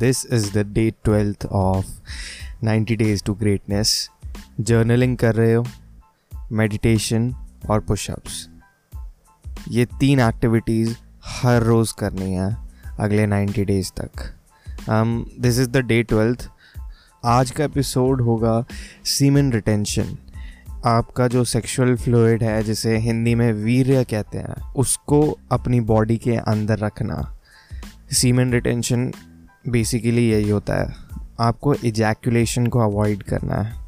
This is the day 12th of 90 days to greatness. Journaling कर रहे हो meditation और पुशअप्स ये तीन एक्टिविटीज़ हर रोज़ करनी है अगले 90 डेज़ तक this is the day twelfth आज का एपिसोड होगा सीमन रिटेंशन आपका जो सेक्सुअल फ्लूड है, जिसे हिंदी में वीर्य कहते हैं, उसको अपनी बॉडी के अंदर रखना। सीमन रिटेंशन बेसिकली यही होता है। आपको इजैकुलेशन को अवॉइड करना है।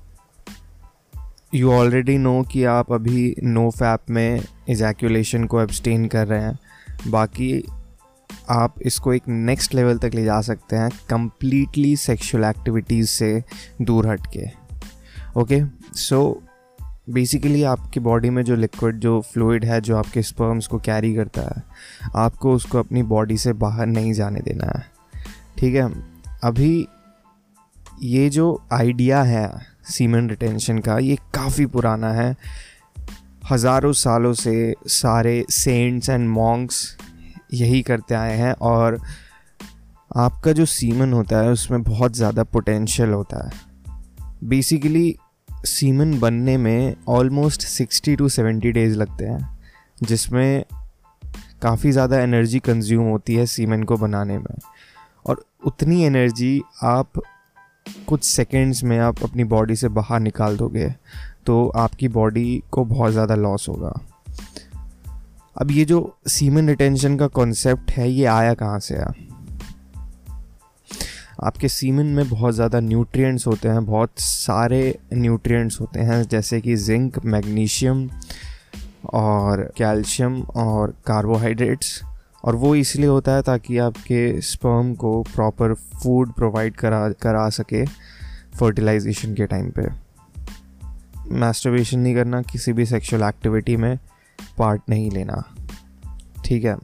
यू ऑलरेडी नो कि आप अभी नो फैप में इजैकुलेशन को एब्सटेन कर रहे हैं। बाकी आप इसको एक नेक्स्ट लेवल तक ले जा सकते हैं कम्प्लीटली सेक्सुअल एक्टिविटीज़ से दूर हट के। ओके सो बेसिकली आपकी बॉडी में जो लिक्विड जो फ्लूड है, जो आपके स्पर्म्स को कैरी करता है, आपको उसको अपनी बॉडी से बाहर नहीं जाने देना है। ठीक है? अभी ये जो आइडिया है सीमन रिटेंशन का, ये काफ़ी पुराना है। हज़ारों सालों से सारे सेंट्स एंड मॉन्क्स यही करते आए हैं और आपका जो सीमन होता है, उसमें बहुत ज़्यादा पोटेंशियल होता है। बेसिकली सीमन बनने में almost sixty to seventy days लगते हैं, जिसमें काफ़ी ज़्यादा एनर्जी कंज्यूम होती है सीमन को बनाने में। और उतनी एनर्जी आप कुछ सेकेंड्स में आप अपनी बॉडी से बाहर निकाल दोगे तो आपकी बॉडी को बहुत ज़्यादा लॉस होगा। अब ये जो सीमन रिटेंशन का कॉन्सेप्ट है, ये आया कहाँ से है? आपके सीमन में बहुत ज़्यादा न्यूट्रिएंट्स होते हैं, बहुत सारे न्यूट्रिएंट्स होते हैं, जैसे कि जिंक मैग्नीशियम और कैल्शियम और कार्बोहाइड्रेट्स और वो इसलिए होता है ताकि आपके स्पर्म को प्रॉपर फ़ूड प्रोवाइड करा करा सके फर्टिलाइजेशन के टाइम पे। मास्टरबेशन नहीं करना, किसी भी सेक्सुअल एक्टिविटी में पार्ट नहीं लेना। ठीक है?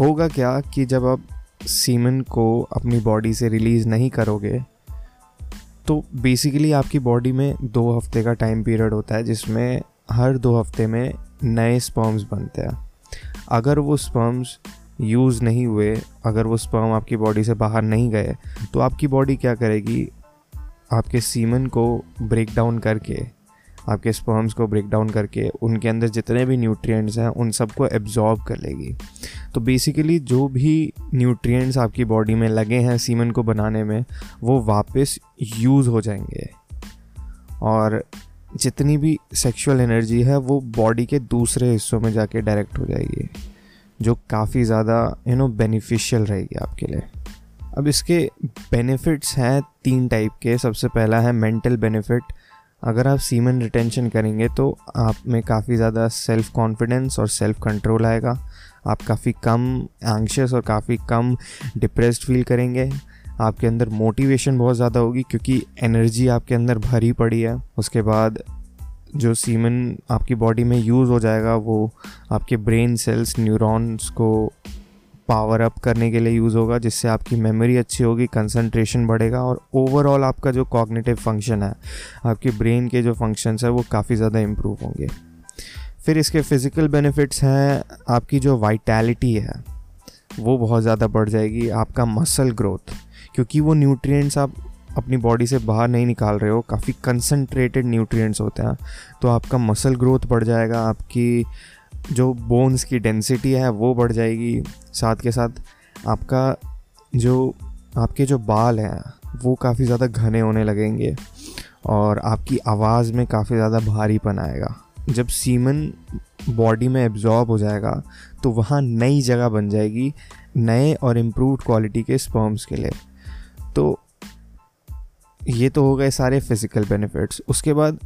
होगा क्या कि जब आप सीमन को अपनी बॉडी से रिलीज़ नहीं करोगे तो बेसिकली आपकी बॉडी में दो हफ़्ते का टाइम पीरियड होता है जिसमें हर दो हफ़्ते में नए स्पर्म्स बनते हैं। अगर वो स्पर्म्स यूज़ नहीं हुए, अगर वो स्पर्म आपकी बॉडी से बाहर नहीं गए तो आपकी बॉडी क्या करेगी? आपके सीमन को ब्रेक डाउन करके, आपके स्पर्म्स को ब्रेक डाउन करके, उनके अंदर जितने भी न्यूट्रिएंट्स हैं, उन सबको एब्जॉर्ब कर लेगी। तो बेसिकली जो भी न्यूट्रिएंट्स आपकी बॉडी में लगे हैं सीमन को बनाने में, वो वापस यूज़ हो जाएँगे। और जितनी भी सेक्सुअल एनर्जी है, वो बॉडी के दूसरे हिस्सों में जाके डायरेक्ट हो जाएगी, जो काफ़ी ज़्यादा यू नो बेनिफिशियल रहेगी आपके लिए। अब इसके बेनिफिट्स हैं तीन टाइप के। सबसे पहला है मेंटल बेनिफिट अगर आप सीमन रिटेंशन करेंगे तो आप में काफ़ी ज़्यादा सेल्फ कॉन्फिडेंस और सेल्फ कंट्रोल आएगा। आप काफ़ी कम एंक्शियस और काफ़ी कम डिप्रेस्ड फील करेंगे। आपके अंदर मोटिवेशन बहुत ज़्यादा होगी क्योंकि एनर्जी आपके अंदर भरी पड़ी है। उसके बाद जो सीमन आपकी बॉडी में यूज़ हो जाएगा, वो आपके ब्रेन सेल्स न्यूरॉन्स को पावर अप करने के लिए यूज़ होगा, जिससे आपकी मेमोरी अच्छी होगी कंसंट्रेशन बढ़ेगा और ओवरऑल आपका जो कॉग्निटिव फ़ंक्शन है, आपके ब्रेन के जो फ़ंक्शंस है, वो काफ़ी ज़्यादा इम्प्रूव होंगे। फिर इसके फ़िज़िकल बेनिफिट्स हैं, आपकी जो वाइटैलिटी है, वो बहुत ज़्यादा बढ़ जाएगी, आपका मसल ग्रोथ क्योंकि वो न्यूट्रिएंट्स आप अपनी बॉडी से बाहर नहीं निकाल रहे हो, काफ़ी कंसनट्रेटेड न्यूट्रिएंट्स होते हैं तो आपका मसल ग्रोथ बढ़ जाएगा, आपकी जो बोन्स की डेंसिटी है वो बढ़ जाएगी। साथ के साथ आपका जो, आपके जो बाल हैं, वो काफ़ी ज़्यादा घने होने लगेंगे और आपकी आवाज़ में काफ़ी ज़्यादा भारीपन आएगा। जब सीमन बॉडी में एब्जॉर्ब हो जाएगा तो वहाँ नई जगह बन जाएगी, नए और इम्प्रूव क्वालिटी के स्पर्म्स के लिए। ये तो हो गए सारे फ़िज़िकल बेनिफिट्स उसके बाद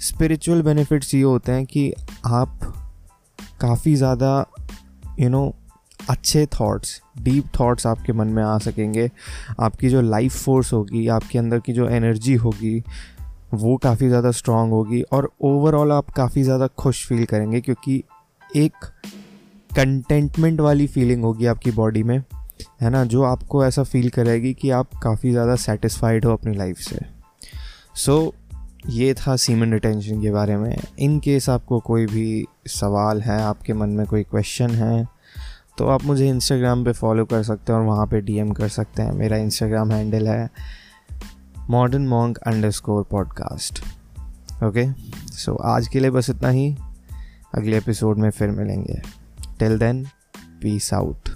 स्पिरिचुअल बेनिफिट्स ये होते हैं कि आप काफ़ी ज़्यादा यू नो अच्छे थॉट्स डीप थॉट्स आपके मन में आ सकेंगे. आपकी जो लाइफ फोर्स होगी, आपके अंदर की जो एनर्जी होगी, वो काफ़ी ज़्यादा स्ट्रांग होगी और ओवरऑल आप काफ़ी ज़्यादा खुश फील करेंगे क्योंकि एक कंटेंटमेंट वाली फीलिंग होगी आपकी बॉडी में. है ना जो आपको ऐसा फील करेगी कि आप काफ़ी ज़्यादा सेटिस्फाइड हो अपनी लाइफ से। सो so, ये था सीमन रिटेंशन के बारे में। इन केस आपको कोई भी सवाल है आपके मन में कोई क्वेश्चन है तो आप मुझे इंस्टाग्राम पे फॉलो कर सकते हैं और वहाँ पे डीएम कर सकते हैं। मेरा इंस्टाग्राम हैंडल है modern monk underscore podcast okay so आज के लिए बस इतना ही। अगले एपिसोड में फिर मिलेंगे। Till then peace out